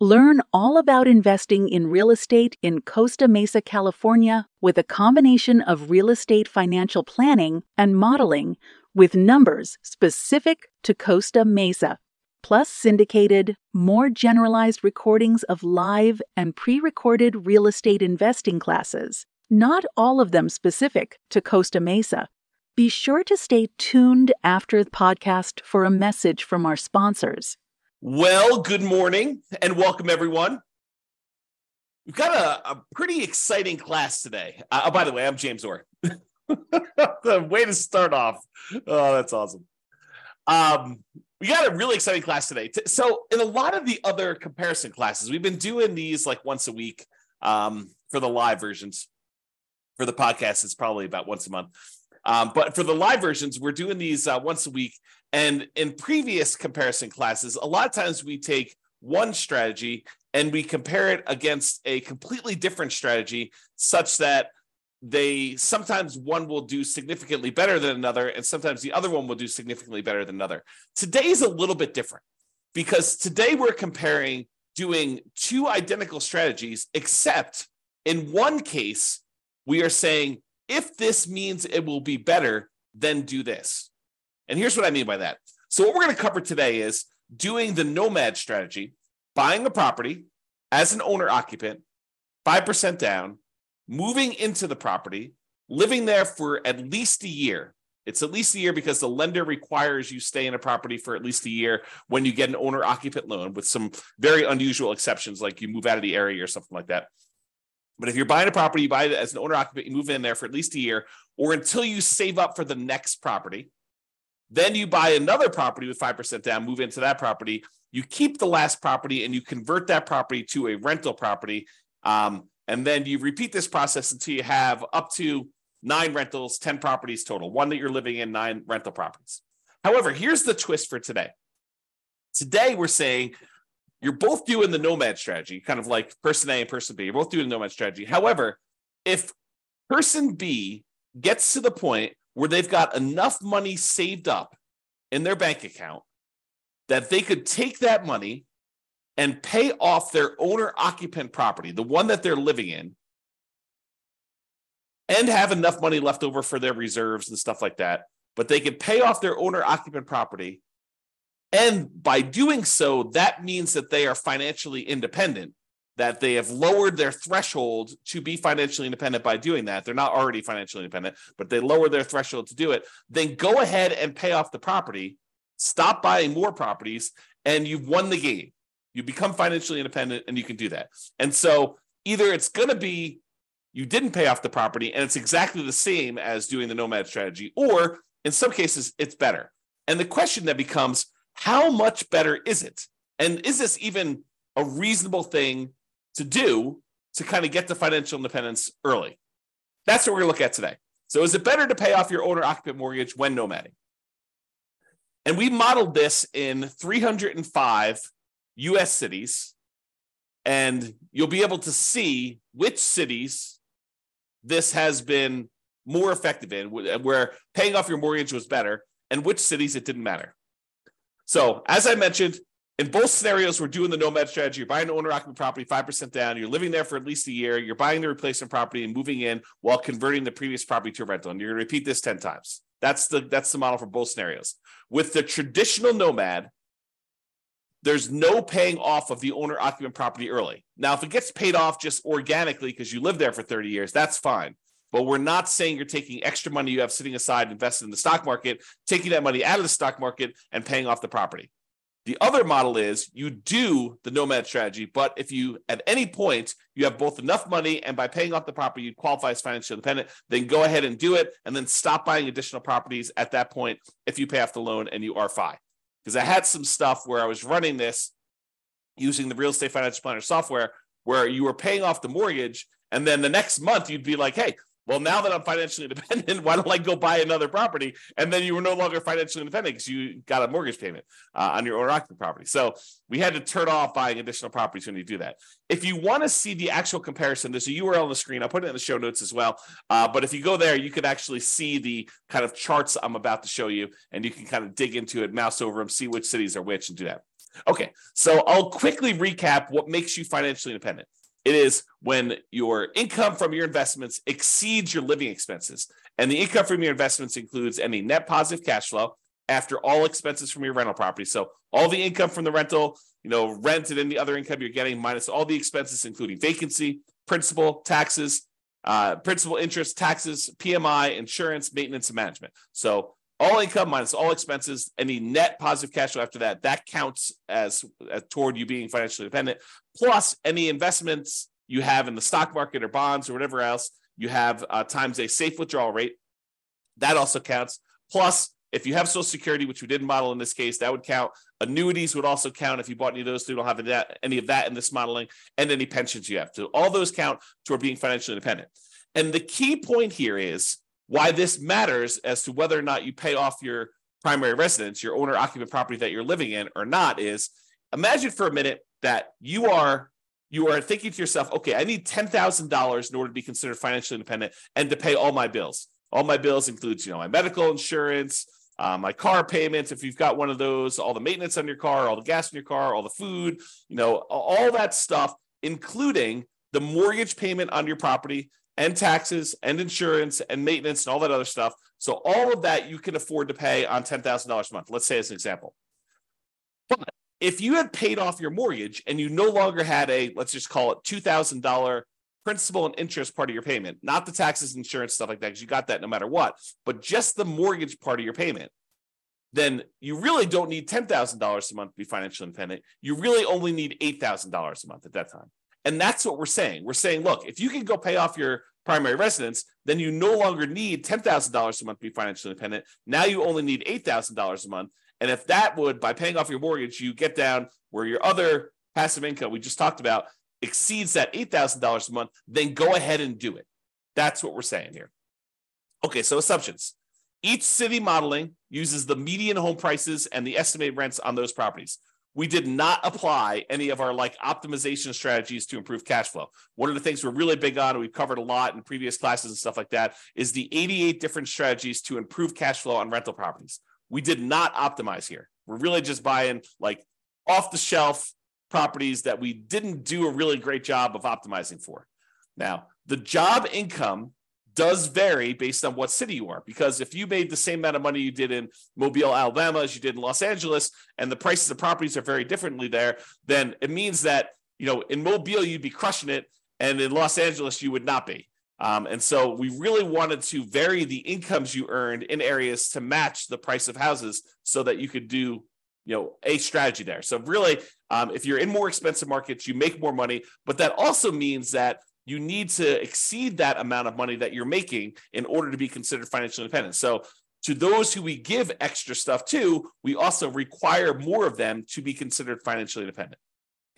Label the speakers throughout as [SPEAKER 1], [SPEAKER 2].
[SPEAKER 1] Learn all about investing in real estate in Costa Mesa, California, with a combination of real estate financial planning and modeling with numbers specific to Costa Mesa, plus syndicated, more generalized recordings of live and pre recorded real estate investing classes, not all of them specific to Costa Mesa. Be sure to stay tuned after the podcast for a message from our sponsors.
[SPEAKER 2] Well, good morning and welcome everyone. We've got a, a pretty exciting class today. Uh, oh, by the way, I'm James Orr. the way to start off. Oh, that's awesome. Um, we got a really exciting class today. So, in a lot of the other comparison classes, we've been doing these like once a week um, for the live versions. For the podcast, it's probably about once a month. Um, but for the live versions, we're doing these uh, once a week. And in previous comparison classes, a lot of times we take one strategy and we compare it against a completely different strategy, such that they sometimes one will do significantly better than another, and sometimes the other one will do significantly better than another. Today is a little bit different because today we're comparing doing two identical strategies, except in one case, we are saying if this means it will be better, then do this. And here's what I mean by that. So, what we're going to cover today is doing the nomad strategy, buying a property as an owner occupant, 5% down, moving into the property, living there for at least a year. It's at least a year because the lender requires you stay in a property for at least a year when you get an owner occupant loan, with some very unusual exceptions, like you move out of the area or something like that. But if you're buying a property, you buy it as an owner occupant, you move in there for at least a year or until you save up for the next property. Then you buy another property with 5% down, move into that property. You keep the last property and you convert that property to a rental property. Um, and then you repeat this process until you have up to nine rentals, 10 properties total, one that you're living in, nine rental properties. However, here's the twist for today. Today, we're saying you're both doing the nomad strategy, kind of like person A and person B. You're both doing the nomad strategy. However, if person B gets to the point where they've got enough money saved up in their bank account that they could take that money and pay off their owner occupant property, the one that they're living in, and have enough money left over for their reserves and stuff like that. But they could pay off their owner occupant property. And by doing so, that means that they are financially independent that they have lowered their threshold to be financially independent by doing that. They're not already financially independent, but they lower their threshold to do it. Then go ahead and pay off the property, stop buying more properties, and you've won the game. You become financially independent and you can do that. And so either it's going to be you didn't pay off the property and it's exactly the same as doing the nomad strategy, or in some cases, it's better. And the question that becomes how much better is it? And is this even a reasonable thing to do to kind of get to financial independence early. That's what we're going to look at today. So, is it better to pay off your owner occupant mortgage when nomading? And we modeled this in 305 US cities. And you'll be able to see which cities this has been more effective in, where paying off your mortgage was better, and which cities it didn't matter. So, as I mentioned, in both scenarios, we're doing the nomad strategy. You're buying an owner occupant property, 5% down. You're living there for at least a year. You're buying the replacement property and moving in while converting the previous property to a rental. And you're going to repeat this 10 times. That's the, that's the model for both scenarios. With the traditional nomad, there's no paying off of the owner occupant property early. Now, if it gets paid off just organically because you live there for 30 years, that's fine. But we're not saying you're taking extra money you have sitting aside, invested in the stock market, taking that money out of the stock market and paying off the property. The other model is you do the nomad strategy, but if you at any point you have both enough money and by paying off the property you qualify as financially independent, then go ahead and do it and then stop buying additional properties at that point if you pay off the loan and you are fine. Because I had some stuff where I was running this using the real estate financial planner software where you were paying off the mortgage and then the next month you'd be like, hey, well, now that I'm financially independent, why don't I go buy another property? And then you were no longer financially independent because you got a mortgage payment uh, on your owner occupant property. So we had to turn off buying additional properties when you do that. If you want to see the actual comparison, there's a URL on the screen. I'll put it in the show notes as well. Uh, but if you go there, you could actually see the kind of charts I'm about to show you, and you can kind of dig into it, mouse over them, see which cities are which, and do that. Okay, so I'll quickly recap what makes you financially independent. It is when your income from your investments exceeds your living expenses. And the income from your investments includes any net positive cash flow after all expenses from your rental property. So all the income from the rental, you know, rent and any other income you're getting minus all the expenses, including vacancy, principal, taxes, uh, principal, interest, taxes, PMI, insurance, maintenance, and management. So all income minus all expenses, any net positive cash flow after that, that counts as, as toward you being financially independent. Plus any investments you have in the stock market or bonds or whatever else, you have uh, times a safe withdrawal rate. That also counts. Plus, if you have Social Security, which we didn't model in this case, that would count. Annuities would also count if you bought any of those. So you don't have any of that in this modeling, and any pensions you have. So all those count toward being financially independent. And the key point here is why this matters as to whether or not you pay off your primary residence, your owner occupant property that you're living in or not is imagine for a minute that you are you are thinking to yourself, okay, I need $10,000 in order to be considered financially independent and to pay all my bills. All my bills includes, you know, my medical insurance, uh, my car payments, if you've got one of those, all the maintenance on your car, all the gas in your car, all the food, you know, all that stuff, including the mortgage payment on your property, and taxes and insurance and maintenance and all that other stuff. So all of that you can afford to pay on $10,000 a month. Let's say as an example. But if you had paid off your mortgage and you no longer had a, let's just call it $2,000 principal and interest part of your payment, not the taxes, insurance, stuff like that, because you got that no matter what, but just the mortgage part of your payment, then you really don't need $10,000 a month to be financially independent. You really only need $8,000 a month at that time. And that's what we're saying. We're saying, look, if you can go pay off your primary residence, then you no longer need $10,000 a month to be financially independent. Now you only need $8,000 a month. And if that would, by paying off your mortgage, you get down where your other passive income we just talked about exceeds that $8,000 a month, then go ahead and do it. That's what we're saying here. Okay, so assumptions. Each city modeling uses the median home prices and the estimated rents on those properties we did not apply any of our like optimization strategies to improve cash flow. One of the things we're really big on, and we've covered a lot in previous classes and stuff like that, is the 88 different strategies to improve cash flow on rental properties. We did not optimize here. We're really just buying like off the shelf properties that we didn't do a really great job of optimizing for. Now, the job income does vary based on what city you are. Because if you made the same amount of money you did in Mobile, Alabama, as you did in Los Angeles, and the prices of properties are very differently there, then it means that you know in Mobile you'd be crushing it, and in Los Angeles you would not be. Um, and so we really wanted to vary the incomes you earned in areas to match the price of houses, so that you could do you know a strategy there. So really, um, if you're in more expensive markets, you make more money, but that also means that you need to exceed that amount of money that you're making in order to be considered financially independent. So to those who we give extra stuff to, we also require more of them to be considered financially independent.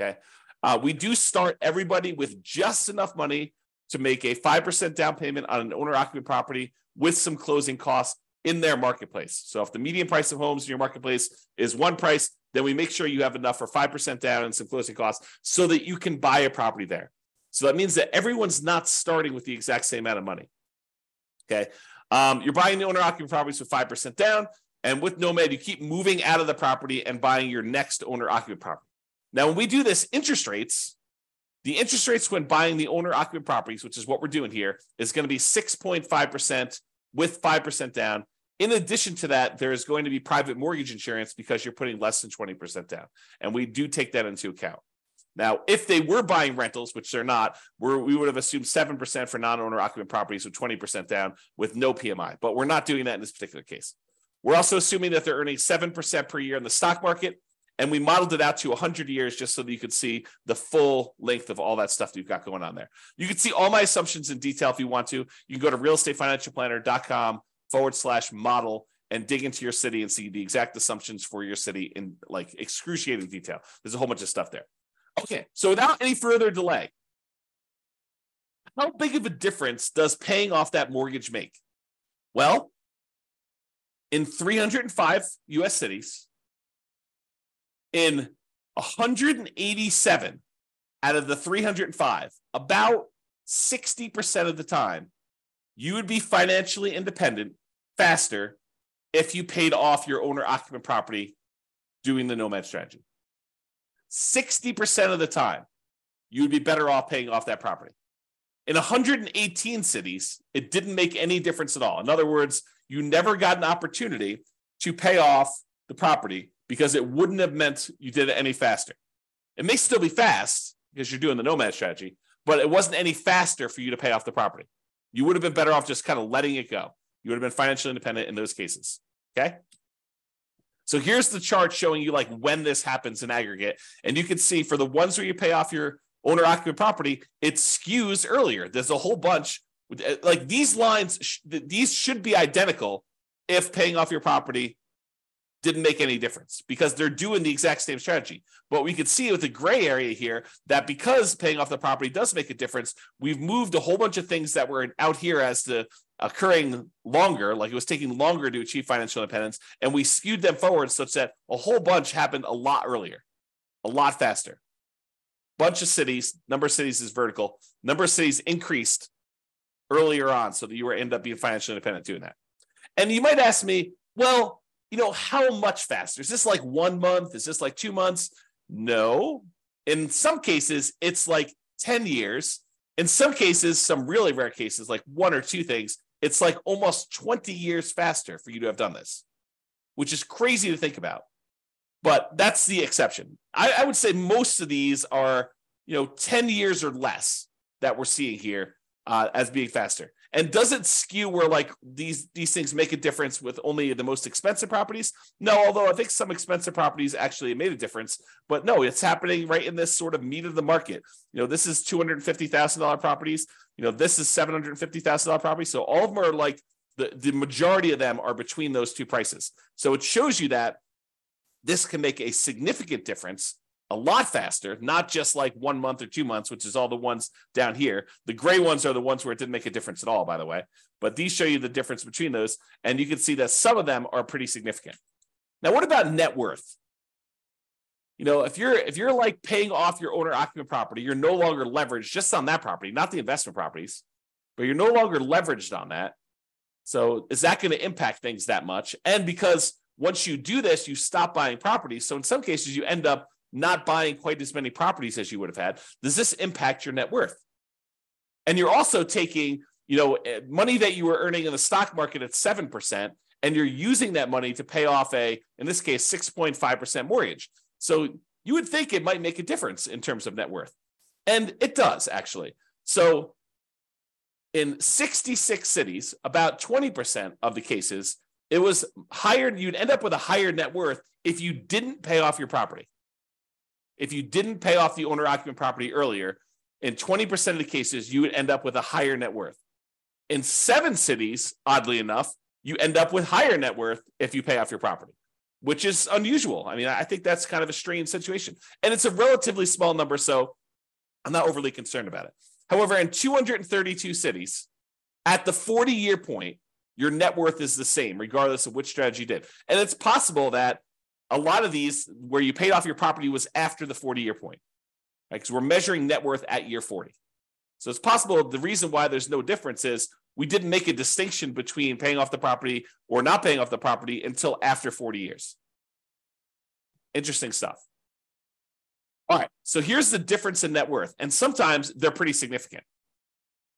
[SPEAKER 2] Okay. Uh, we do start everybody with just enough money to make a 5% down payment on an owner occupant property with some closing costs in their marketplace. So if the median price of homes in your marketplace is one price, then we make sure you have enough for 5% down and some closing costs so that you can buy a property there. So that means that everyone's not starting with the exact same amount of money. Okay. Um, you're buying the owner occupant properties with 5% down. And with Nomad, you keep moving out of the property and buying your next owner occupant property. Now, when we do this, interest rates, the interest rates when buying the owner occupant properties, which is what we're doing here, is going to be 6.5% with 5% down. In addition to that, there is going to be private mortgage insurance because you're putting less than 20% down. And we do take that into account. Now, if they were buying rentals, which they're not, we would have assumed 7% for non owner occupant properties with 20% down with no PMI. But we're not doing that in this particular case. We're also assuming that they're earning 7% per year in the stock market. And we modeled it out to 100 years just so that you could see the full length of all that stuff that you've got going on there. You can see all my assumptions in detail if you want to. You can go to realestatefinancialplanner.com forward slash model and dig into your city and see the exact assumptions for your city in like excruciating detail. There's a whole bunch of stuff there. Okay, so without any further delay, how big of a difference does paying off that mortgage make? Well, in 305 US cities, in 187 out of the 305, about 60% of the time, you would be financially independent faster if you paid off your owner occupant property doing the nomad strategy. 60% of the time, you would be better off paying off that property. In 118 cities, it didn't make any difference at all. In other words, you never got an opportunity to pay off the property because it wouldn't have meant you did it any faster. It may still be fast because you're doing the nomad strategy, but it wasn't any faster for you to pay off the property. You would have been better off just kind of letting it go. You would have been financially independent in those cases. Okay. So here's the chart showing you like when this happens in aggregate. And you can see for the ones where you pay off your owner occupant property, it skews earlier. There's a whole bunch like these lines, these should be identical if paying off your property didn't make any difference because they're doing the exact same strategy. But we could see with the gray area here that because paying off the property does make a difference, we've moved a whole bunch of things that were out here as to occurring longer, like it was taking longer to achieve financial independence, and we skewed them forward such that a whole bunch happened a lot earlier, a lot faster. Bunch of cities, number of cities is vertical, number of cities increased earlier on so that you were end up being financially independent doing that. And you might ask me, well, you know, how much faster? Is this like one month? Is this like two months? No. In some cases, it's like 10 years. In some cases, some really rare cases, like one or two things, it's like almost 20 years faster for you to have done this, which is crazy to think about. But that's the exception. I, I would say most of these are, you know, 10 years or less that we're seeing here uh, as being faster. And does it skew where like these these things make a difference with only the most expensive properties? No, although I think some expensive properties actually made a difference. But no, it's happening right in this sort of meat of the market. You know, this is two hundred fifty thousand dollar properties. You know, this is seven hundred fifty thousand dollar properties. So all of them are like the the majority of them are between those two prices. So it shows you that this can make a significant difference a lot faster, not just like one month or two months, which is all the ones down here. The gray ones are the ones where it didn't make a difference at all, by the way. But these show you the difference between those. And you can see that some of them are pretty significant. Now, what about net worth? You know, if you're if you're like paying off your owner occupant property, you're no longer leveraged just on that property, not the investment properties, but you're no longer leveraged on that. So is that going to impact things that much? And because once you do this, you stop buying properties. So in some cases, you end up not buying quite as many properties as you would have had, does this impact your net worth? And you're also taking, you know, eh, money that you were earning in the stock market at 7%, and you're using that money to pay off a, in this case, 6.5% mortgage. So you would think it might make a difference in terms of net worth. And it does actually. So in 66 cities, about 20% of the cases, it was higher, you'd end up with a higher net worth if you didn't pay off your property if you didn't pay off the owner occupant property earlier, in 20% of the cases, you would end up with a higher net worth. In seven cities, oddly enough, you end up with higher net worth if you pay off your property, which is unusual. I mean, I think that's kind of a strange situation. And it's a relatively small number, so I'm not overly concerned about it. However, in 232 cities, at the 40 year point, your net worth is the same, regardless of which strategy you did. And it's possible that a lot of these where you paid off your property was after the 40 year point, right? Because we're measuring net worth at year 40. So it's possible the reason why there's no difference is we didn't make a distinction between paying off the property or not paying off the property until after 40 years. Interesting stuff. All right, so here's the difference in net worth, and sometimes they're pretty significant.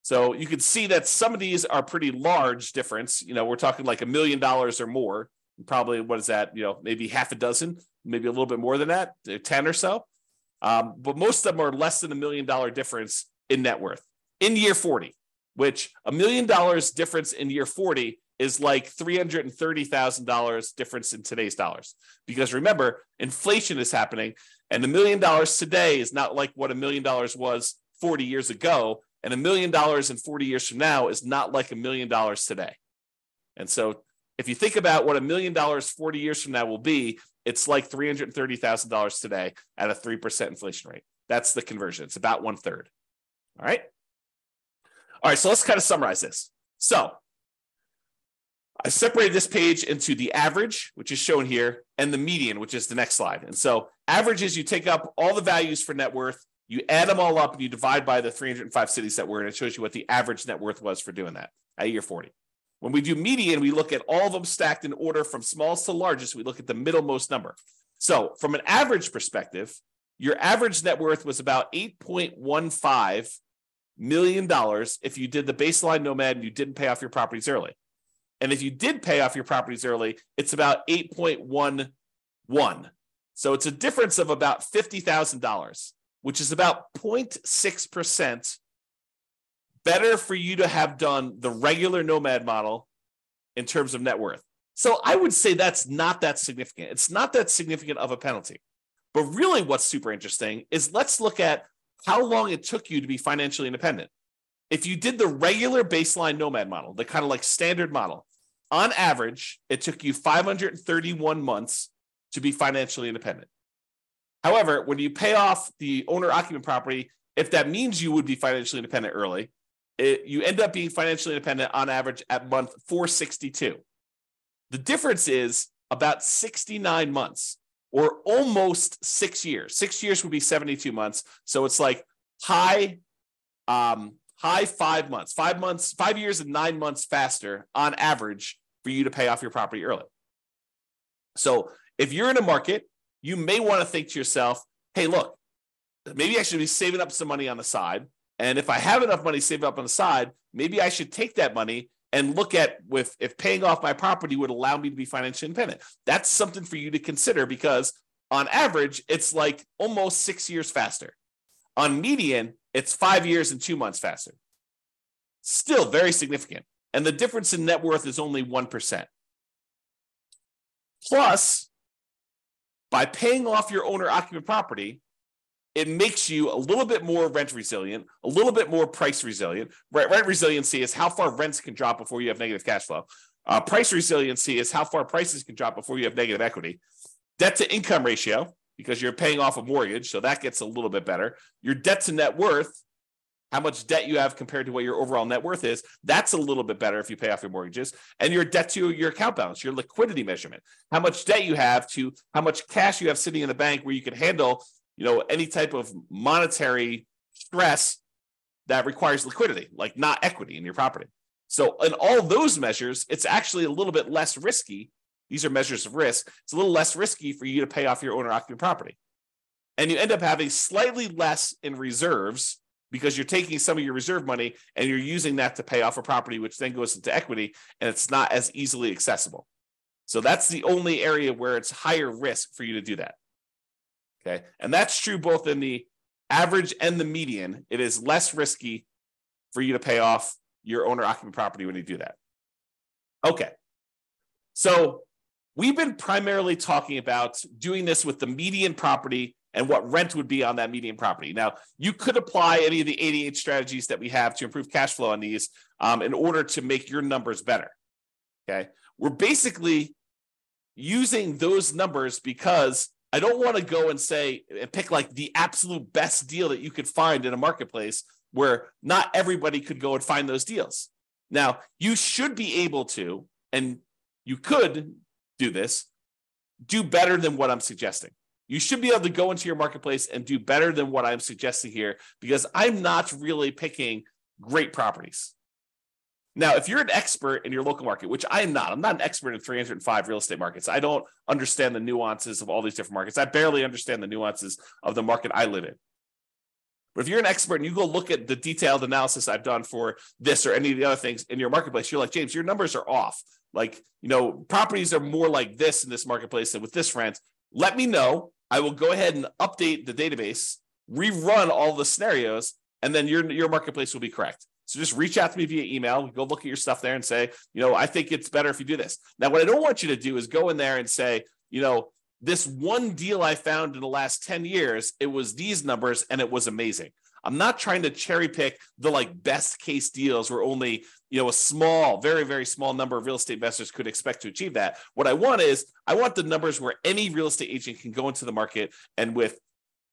[SPEAKER 2] So you can see that some of these are pretty large difference. You know, we're talking like a million dollars or more probably what is that? You know, maybe half a dozen, maybe a little bit more than that, uh, 10 or so. Um, but most of them are less than a million dollar difference in net worth in year 40, which a million dollars difference in year 40 is like $330,000 difference in today's dollars. Because remember, inflation is happening, and a million dollars today is not like what a million dollars was 40 years ago. And a million dollars in 40 years from now is not like a million dollars today. And so if you think about what a million dollars 40 years from now will be, it's like $330,000 today at a 3% inflation rate. That's the conversion. It's about one third. All right. All right, so let's kind of summarize this. So I separated this page into the average, which is shown here, and the median, which is the next slide. And so average is you take up all the values for net worth, you add them all up, and you divide by the 305 cities that we're in. It shows you what the average net worth was for doing that at year 40. When we do median, we look at all of them stacked in order from smallest to largest. We look at the middlemost number. So from an average perspective, your average net worth was about 8.15 million dollars if you did the baseline nomad and you didn't pay off your properties early. And if you did pay off your properties early, it's about 8.11. So it's a difference of about $50,000, which is about 0.6% better for you to have done the regular nomad model in terms of net worth. So I would say that's not that significant. It's not that significant of a penalty. But really, what's super interesting is let's look at how long it took you to be financially independent. If you did the regular baseline nomad model, the kind of like standard model, on average, it took you 531 months to be financially independent. However, when you pay off the owner occupant property, if that means you would be financially independent early, it, you end up being financially independent on average at month 462. The difference is about 69 months or almost six years. Six years would be 72 months. So it's like high, um, high five months, five months, five years and nine months faster on average for you to pay off your property early. So if you're in a market, you may want to think to yourself, hey, look, maybe I should be saving up some money on the side. And if I have enough money saved up on the side, maybe I should take that money and look at with if paying off my property would allow me to be financially independent. That's something for you to consider because on average, it's like almost six years faster. On median, it's five years and two months faster. Still very significant and the difference in net worth is only 1%. Plus, by paying off your owner occupant property, it makes you a little bit more rent resilient, a little bit more price resilient. Rent, rent resiliency is how far rents can drop before you have negative cash flow. Uh, price resiliency is how far prices can drop before you have negative equity. Debt to income ratio, because you're paying off a mortgage, so that gets a little bit better. Your debt to net worth, how much debt you have compared to what your overall net worth is. That's a little bit better if you pay off your mortgages. And your debt to your account balance, your liquidity measurement, how much debt you have to how much cash you have sitting in the bank where you can handle, you know, any type of monetary stress that requires liquidity, like not equity in your property. So in all those measures, it's actually a little bit less risky. These are measures of risk. It's a little less risky for you to pay off your owner occupant property. And you end up having slightly less in reserves because you're taking some of your reserve money and you're using that to pay off a property, which then goes into equity and it's not as easily accessible. So that's the only area where it's higher risk for you to do that. Okay. And that's true both in the average and the median. It is less risky for you to pay off your owner occupant property when you do that. Okay. So we've been primarily talking about doing this with the median property and what rent would be on that median property. Now, you could apply any of the 88 strategies that we have to improve cash flow on these um, in order to make your numbers better. Okay. We're basically using those numbers because I don't want to go and say and pick like the absolute best deal that you could find in a marketplace where not everybody could go and find those deals. Now, you should be able to, and you could do this, do better than what I'm suggesting. You should be able to go into your marketplace and do better than what I'm suggesting here because I'm not really picking great properties. Now, if you're an expert in your local market, which I am not, I'm not an expert in 305 real estate markets. I don't understand the nuances of all these different markets. I barely understand the nuances of the market I live in. But if you're an expert and you go look at the detailed analysis I've done for this or any of the other things in your marketplace, you're like, James, your numbers are off. Like, you know, properties are more like this in this marketplace than with this rent. Let me know. I will go ahead and update the database, rerun all the scenarios, and then your, your marketplace will be correct. So just reach out to me via email, go look at your stuff there and say, you know, I think it's better if you do this. Now, what I don't want you to do is go in there and say, you know, this one deal I found in the last 10 years, it was these numbers and it was amazing. I'm not trying to cherry pick the like best case deals where only, you know, a small, very, very small number of real estate investors could expect to achieve that. What I want is I want the numbers where any real estate agent can go into the market and with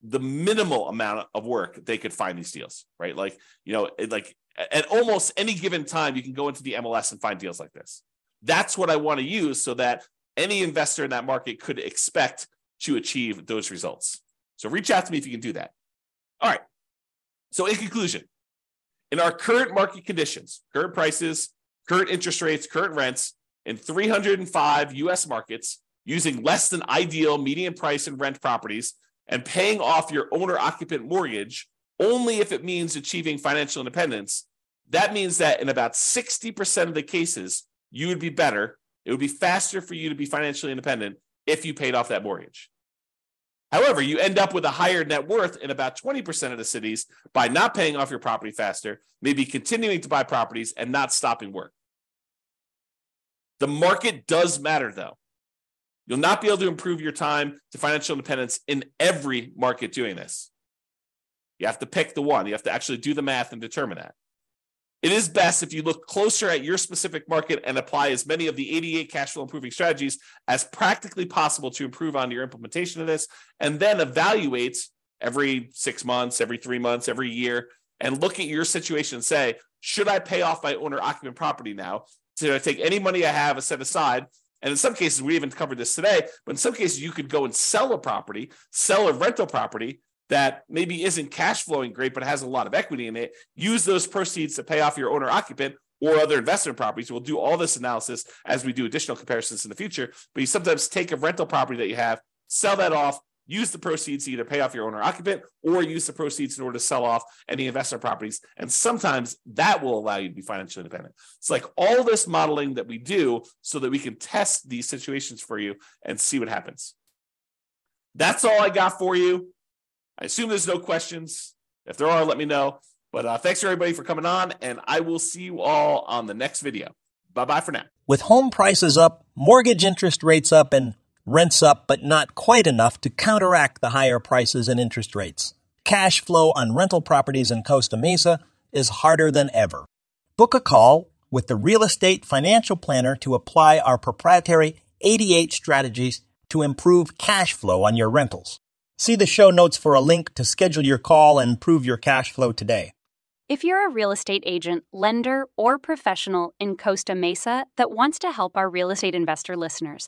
[SPEAKER 2] the minimal amount of work they could find these deals, right? Like, you know, like at almost any given time, you can go into the MLS and find deals like this. That's what I want to use so that any investor in that market could expect to achieve those results. So reach out to me if you can do that. All right. So, in conclusion, in our current market conditions, current prices, current interest rates, current rents in 305 US markets, using less than ideal median price and rent properties, and paying off your owner occupant mortgage only if it means achieving financial independence, that means that in about 60% of the cases, you would be better. It would be faster for you to be financially independent if you paid off that mortgage. However, you end up with a higher net worth in about 20% of the cities by not paying off your property faster, maybe continuing to buy properties and not stopping work. The market does matter, though. You'll not be able to improve your time to financial independence in every market doing this. You have to pick the one. You have to actually do the math and determine that. It is best if you look closer at your specific market and apply as many of the 88 cash flow improving strategies as practically possible to improve on your implementation of this, and then evaluate every six months, every three months, every year, and look at your situation and say, should I pay off my owner occupant property now? Should I take any money I have and set aside? And in some cases, we even covered this today, but in some cases, you could go and sell a property, sell a rental property, that maybe isn't cash flowing great, but has a lot of equity in it, use those proceeds to pay off your owner occupant or other investment properties. We'll do all this analysis as we do additional comparisons in the future. But you sometimes take a rental property that you have, sell that off, use the proceeds to either pay off your owner occupant or use the proceeds in order to sell off any investment properties. And sometimes that will allow you to be financially independent. It's like all this modeling that we do so that we can test these situations for you and see what happens. That's all I got for you. I assume there's no questions. If there are, let me know. But uh, thanks everybody for coming on, and I will see you all on the next video. Bye bye for now.
[SPEAKER 3] With home prices up, mortgage interest rates up, and rents up, but not quite enough to counteract the higher prices and interest rates. Cash flow on rental properties in Costa Mesa is harder than ever. Book a call with the Real Estate Financial Planner to apply our proprietary 88 strategies to improve cash flow on your rentals. See the show notes for a link to schedule your call and improve your cash flow today.
[SPEAKER 4] If you're a real estate agent, lender, or professional in Costa Mesa that wants to help our real estate investor listeners,